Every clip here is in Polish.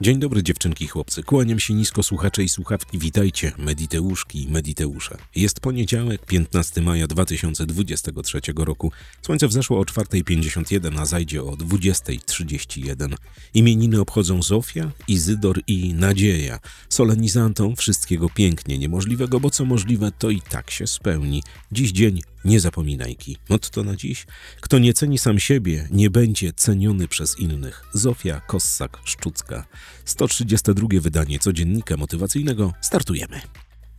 Dzień dobry dziewczynki chłopcy. Kłaniam się nisko słuchacze i słuchawki. Witajcie, Mediteuszki i Mediteusze. Jest poniedziałek, 15 maja 2023 roku. Słońce wzeszło o 4.51, a zajdzie o 20.31. Imieniny obchodzą Zofia, Izydor i Nadzieja. Solenizantom wszystkiego pięknie niemożliwego, bo co możliwe, to i tak się spełni. Dziś dzień nie zapominajki. Motto na dziś? Kto nie ceni sam siebie, nie będzie ceniony przez innych. Zofia Kossak-Szczucka. 132 wydanie codziennika motywacyjnego. Startujemy.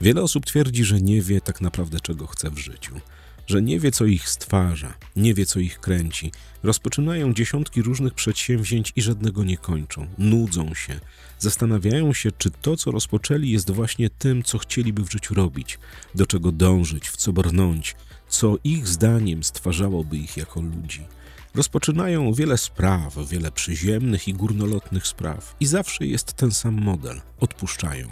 Wiele osób twierdzi, że nie wie tak naprawdę czego chce w życiu. Że nie wie, co ich stwarza, nie wie, co ich kręci. Rozpoczynają dziesiątki różnych przedsięwzięć i żadnego nie kończą. Nudzą się. Zastanawiają się, czy to, co rozpoczęli, jest właśnie tym, co chcieliby w życiu robić, do czego dążyć, w co brnąć, co ich zdaniem stwarzałoby ich jako ludzi. Rozpoczynają wiele spraw, wiele przyziemnych i górnolotnych spraw, i zawsze jest ten sam model odpuszczają.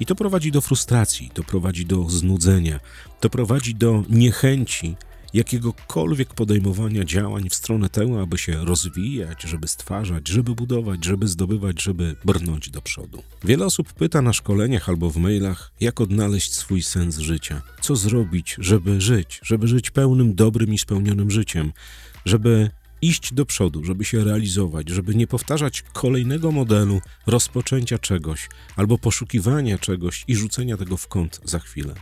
I to prowadzi do frustracji, to prowadzi do znudzenia, to prowadzi do niechęci jakiegokolwiek podejmowania działań w stronę tego, aby się rozwijać, żeby stwarzać, żeby budować, żeby zdobywać, żeby brnąć do przodu. Wiele osób pyta na szkoleniach albo w mailach, jak odnaleźć swój sens życia, co zrobić, żeby żyć, żeby żyć pełnym, dobrym i spełnionym życiem, żeby iść do przodu, żeby się realizować, żeby nie powtarzać kolejnego modelu rozpoczęcia czegoś albo poszukiwania czegoś i rzucenia tego w kąt za chwilę.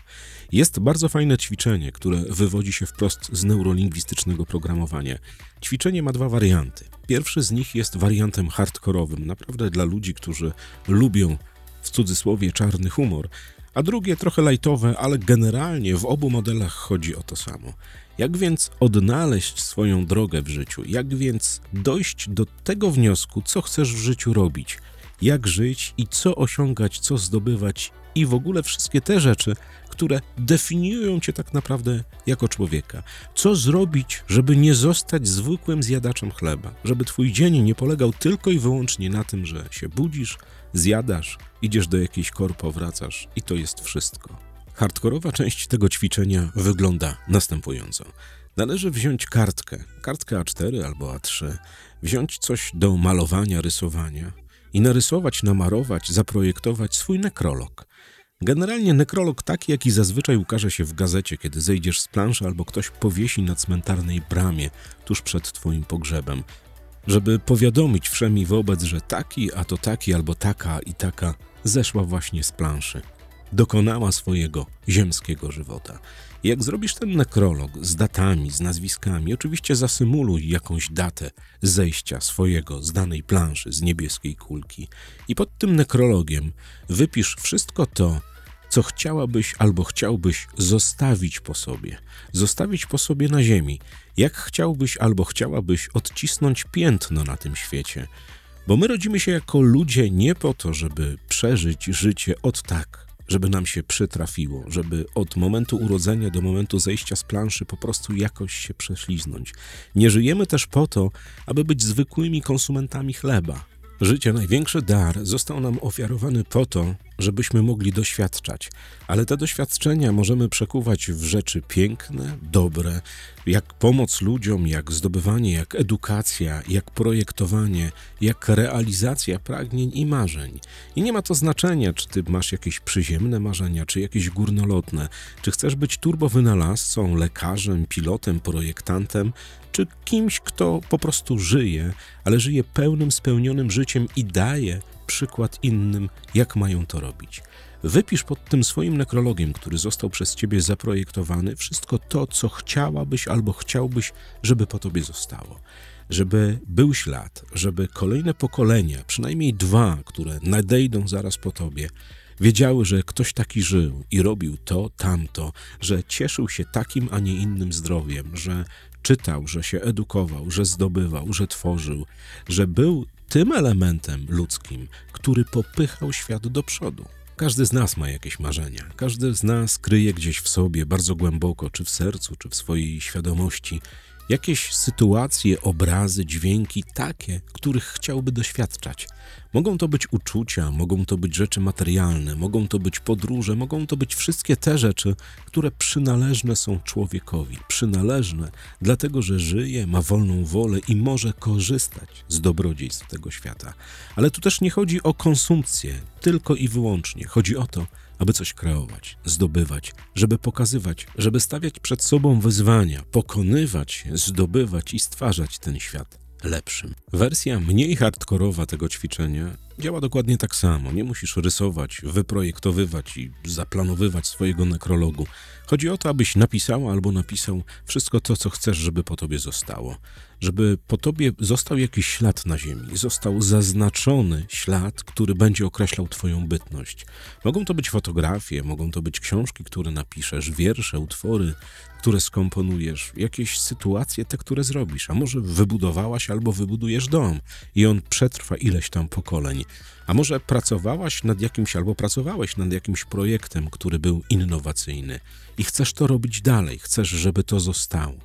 Jest bardzo fajne ćwiczenie, które wywodzi się wprost z neurolingwistycznego programowania. Ćwiczenie ma dwa warianty. Pierwszy z nich jest wariantem hardkorowym, naprawdę dla ludzi, którzy lubią w cudzysłowie czarny humor, a drugie trochę lajtowe, ale generalnie w obu modelach chodzi o to samo. Jak więc odnaleźć swoją drogę w życiu? Jak więc dojść do tego wniosku, co chcesz w życiu robić? Jak żyć i co osiągać, co zdobywać i w ogóle wszystkie te rzeczy, które definiują cię tak naprawdę jako człowieka. Co zrobić, żeby nie zostać zwykłym zjadaczem chleba? Żeby twój dzień nie polegał tylko i wyłącznie na tym, że się budzisz, zjadasz, idziesz do jakiejś korpo, wracasz i to jest wszystko. Hardkorowa część tego ćwiczenia wygląda następująco. Należy wziąć kartkę, kartkę A4 albo A3, wziąć coś do malowania, rysowania i narysować, namarować, zaprojektować swój nekrolog. Generalnie nekrolog taki, jaki zazwyczaj ukaże się w gazecie, kiedy zejdziesz z planszy albo ktoś powiesi na cmentarnej bramie tuż przed twoim pogrzebem, żeby powiadomić wszemi wobec, że taki, a to taki albo taka i taka zeszła właśnie z planszy dokonała swojego ziemskiego żywota. Jak zrobisz ten nekrolog z datami, z nazwiskami, oczywiście zasymuluj jakąś datę zejścia swojego z danej planszy, z niebieskiej kulki i pod tym nekrologiem wypisz wszystko to, co chciałabyś albo chciałbyś zostawić po sobie, zostawić po sobie na ziemi, jak chciałbyś albo chciałabyś odcisnąć piętno na tym świecie. Bo my rodzimy się jako ludzie nie po to, żeby przeżyć życie od tak, żeby nam się przytrafiło, żeby od momentu urodzenia do momentu zejścia z planszy po prostu jakoś się prześliznąć. Nie żyjemy też po to, aby być zwykłymi konsumentami chleba. Życie, największy dar, został nam ofiarowany po to, żebyśmy mogli doświadczać, ale te doświadczenia możemy przekuwać w rzeczy piękne, dobre, jak pomoc ludziom, jak zdobywanie, jak edukacja, jak projektowanie, jak realizacja pragnień i marzeń. I nie ma to znaczenia, czy ty masz jakieś przyziemne marzenia, czy jakieś górnolotne, czy chcesz być turbowynalazcą, lekarzem, pilotem, projektantem, czy kimś, kto po prostu żyje, ale żyje pełnym, spełnionym życiem i daje przykład innym, jak mają to robić. Wypisz pod tym swoim nekrologiem, który został przez ciebie zaprojektowany, wszystko to, co chciałabyś albo chciałbyś, żeby po tobie zostało. Żeby był ślad, żeby kolejne pokolenia, przynajmniej dwa, które nadejdą zaraz po tobie, wiedziały, że ktoś taki żył i robił to, tamto, że cieszył się takim, a nie innym zdrowiem, że czytał, że się edukował, że zdobywał, że tworzył, że był tym elementem ludzkim, który popychał świat do przodu. Każdy z nas ma jakieś marzenia. Każdy z nas kryje gdzieś w sobie, bardzo głęboko, czy w sercu, czy w swojej świadomości, Jakieś sytuacje, obrazy, dźwięki takie, których chciałby doświadczać. Mogą to być uczucia, mogą to być rzeczy materialne, mogą to być podróże, mogą to być wszystkie te rzeczy, które przynależne są człowiekowi. Przynależne dlatego, że żyje, ma wolną wolę i może korzystać z dobrodziejstw tego świata. Ale tu też nie chodzi o konsumpcję, tylko i wyłącznie. Chodzi o to, aby coś kreować, zdobywać, żeby pokazywać, żeby stawiać przed sobą wyzwania, pokonywać, zdobywać i stwarzać ten świat lepszym. Wersja mniej hardkorowa tego ćwiczenia działa dokładnie tak samo. Nie musisz rysować, wyprojektowywać i zaplanowywać swojego nekrologu. Chodzi o to, abyś napisała albo napisał wszystko to, co chcesz, żeby po tobie zostało. Żeby po tobie został jakiś ślad na ziemi, został zaznaczony ślad, który będzie określał twoją bytność. Mogą to być fotografie, mogą to być książki, które napiszesz, wiersze, utwory, które skomponujesz, jakieś sytuacje, te, które zrobisz. A może wybudowałaś albo wybudujesz dom i on przetrwa ileś tam pokoleń. A może pracowałaś nad jakimś albo pracowałeś nad jakimś projektem, który był innowacyjny i chcesz to robić dalej, chcesz, żeby to zostało.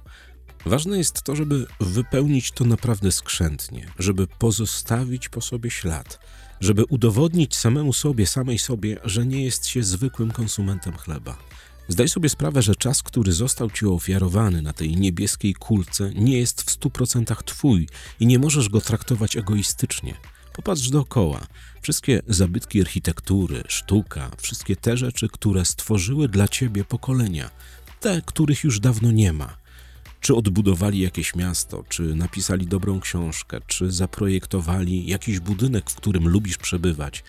Ważne jest to, żeby wypełnić to naprawdę skrzętnie, żeby pozostawić po sobie ślad, żeby udowodnić samemu sobie, samej sobie, że nie jest się zwykłym konsumentem chleba. Zdaj sobie sprawę, że czas, który został ci ofiarowany na tej niebieskiej kulce, nie jest w stu procentach twój i nie możesz go traktować egoistycznie. Popatrz dookoła. Wszystkie zabytki architektury, sztuka, wszystkie te rzeczy, które stworzyły dla ciebie pokolenia, te, których już dawno nie ma. Czy odbudowali jakieś miasto, czy napisali dobrą książkę, czy zaprojektowali jakiś budynek, w którym lubisz przebywać,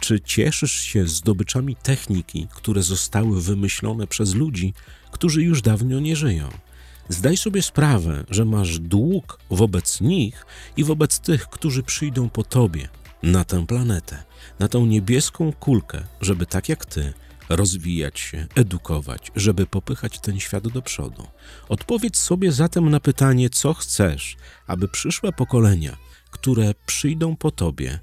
czy cieszysz się zdobyczami techniki, które zostały wymyślone przez ludzi, którzy już dawno nie żyją. Zdaj sobie sprawę, że masz dług wobec nich i wobec tych, którzy przyjdą po tobie na tę planetę, na tą niebieską kulkę, żeby tak jak ty rozwijać się, edukować, żeby popychać ten świat do przodu. Odpowiedz sobie zatem na pytanie, co chcesz, aby przyszłe pokolenia, które przyjdą po tobie,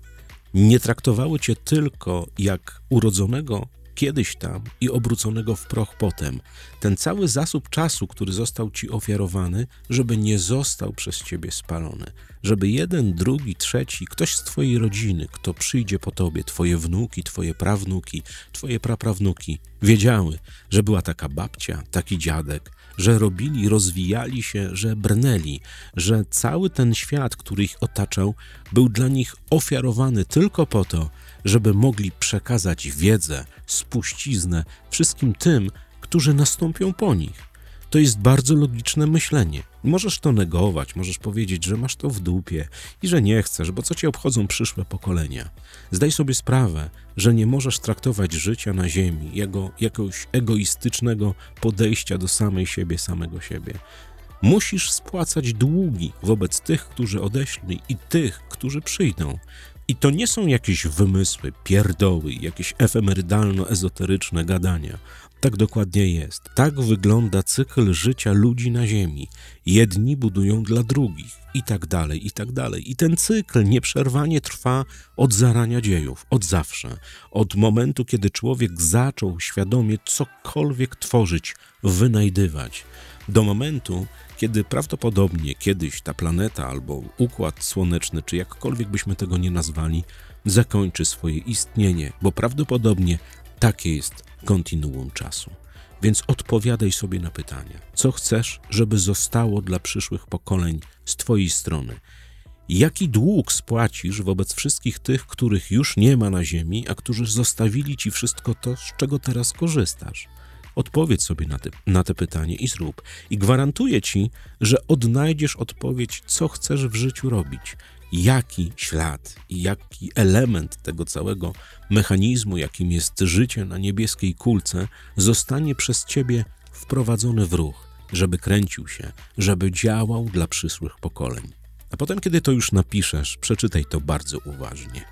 nie traktowały cię tylko jak urodzonego kiedyś tam i obróconego w proch potem. Ten cały zasób czasu, który został ci ofiarowany, żeby nie został przez ciebie spalony. Żeby jeden, drugi, trzeci, ktoś z twojej rodziny, kto przyjdzie po tobie, twoje wnuki, twoje prawnuki, twoje praprawnuki, wiedziały, że była taka babcia, taki dziadek, że robili, rozwijali się, że brnęli, że cały ten świat, który ich otaczał, był dla nich ofiarowany tylko po to, żeby mogli przekazać wiedzę, spuściznę wszystkim tym, którzy nastąpią po nich. To jest bardzo logiczne myślenie. Możesz to negować, możesz powiedzieć, że masz to w dupie i że nie chcesz, bo co ci obchodzą przyszłe pokolenia. Zdaj sobie sprawę, że nie możesz traktować życia na ziemi jako jakiegoś egoistycznego podejścia do samej siebie, samego siebie. Musisz spłacać długi wobec tych, którzy odeśli i tych, którzy przyjdą. I to nie są jakieś wymysły, pierdoły, jakieś efemerydalno-ezoteryczne gadania. Tak dokładnie jest. Tak wygląda cykl życia ludzi na Ziemi. Jedni budują dla drugich, i tak dalej, i tak dalej. I ten cykl nieprzerwanie trwa od zarania dziejów, od zawsze. Od momentu, kiedy człowiek zaczął świadomie cokolwiek tworzyć, wynajdywać, do momentu, kiedy prawdopodobnie kiedyś ta planeta albo układ słoneczny, czy jakkolwiek byśmy tego nie nazwali, zakończy swoje istnienie, bo prawdopodobnie takie jest kontinuum czasu. Więc odpowiadaj sobie na pytania, co chcesz, żeby zostało dla przyszłych pokoleń z Twojej strony. Jaki dług spłacisz wobec wszystkich tych, których już nie ma na Ziemi, a którzy zostawili Ci wszystko to, z czego teraz korzystasz? Odpowiedz sobie na te, na te pytanie i zrób. I gwarantuję ci, że odnajdziesz odpowiedź, co chcesz w życiu robić. Jaki ślad i jaki element tego całego mechanizmu, jakim jest życie na niebieskiej kulce, zostanie przez ciebie wprowadzony w ruch, żeby kręcił się, żeby działał dla przyszłych pokoleń. A potem, kiedy to już napiszesz, przeczytaj to bardzo uważnie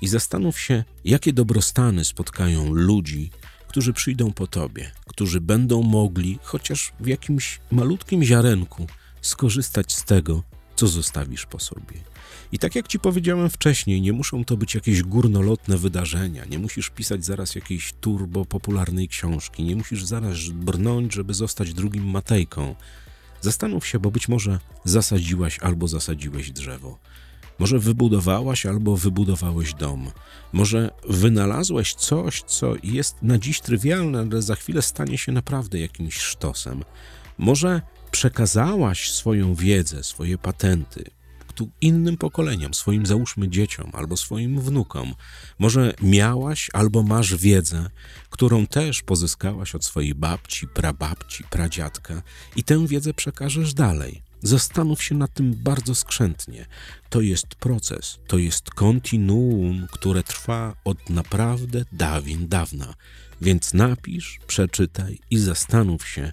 i zastanów się, jakie dobrostany spotkają ludzi, którzy przyjdą po tobie, którzy będą mogli, chociaż w jakimś malutkim ziarenku, skorzystać z tego, co zostawisz po sobie. I tak jak ci powiedziałem wcześniej, nie muszą to być jakieś górnolotne wydarzenia, nie musisz pisać zaraz jakiejś turbo popularnej książki, nie musisz zaraz brnąć, żeby zostać drugim Matejką. Zastanów się, bo być może zasadziłaś albo zasadziłeś drzewo. Może wybudowałaś albo wybudowałeś dom. Może wynalazłeś coś, co jest na dziś trywialne, ale za chwilę stanie się naprawdę jakimś sztosem. Może przekazałaś swoją wiedzę, swoje patenty innym pokoleniom, swoim załóżmy dzieciom albo swoim wnukom. Może miałaś albo masz wiedzę, którą też pozyskałaś od swojej babci, prababci, pradziadka i tę wiedzę przekażesz dalej. Zastanów się nad tym bardzo skrzętnie. To jest proces, to jest kontinuum, które trwa od naprawdę dawien dawna. Więc napisz, przeczytaj i zastanów się,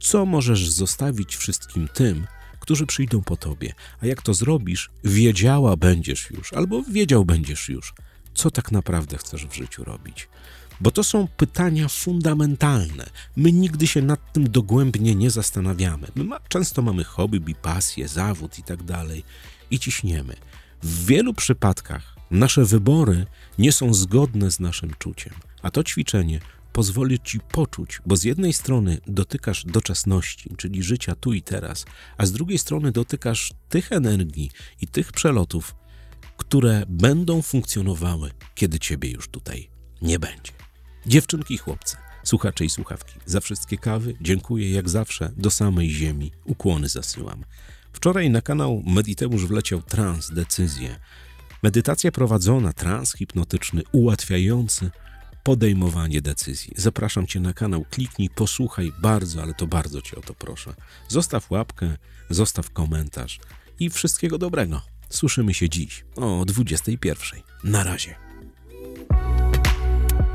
co możesz zostawić wszystkim tym, którzy przyjdą po tobie. A jak to zrobisz, wiedziała będziesz już, albo wiedział będziesz już, co tak naprawdę chcesz w życiu robić. Bo to są pytania fundamentalne. My nigdy się nad tym dogłębnie nie zastanawiamy. My ma, często mamy hobby, pasję, zawód i tak dalej i ciśniemy. W wielu przypadkach nasze wybory nie są zgodne z naszym czuciem, a to ćwiczenie pozwoli ci poczuć, bo z jednej strony dotykasz doczesności, czyli życia tu i teraz, a z drugiej strony dotykasz tych energii i tych przelotów, które będą funkcjonowały, kiedy ciebie już tutaj nie będzie. Dziewczynki i chłopcy, słuchacze i słuchawki, za wszystkie kawy dziękuję jak zawsze do samej ziemi. Ukłony zasyłam. Wczoraj na kanał Mediteusz wleciał trans decyzje. Medytacja prowadzona, trans hipnotyczny, ułatwiający podejmowanie decyzji. Zapraszam Cię na kanał, kliknij, posłuchaj bardzo, ale to bardzo Cię o to proszę. Zostaw łapkę, zostaw komentarz i wszystkiego dobrego. Słyszymy się dziś o 21. Na razie.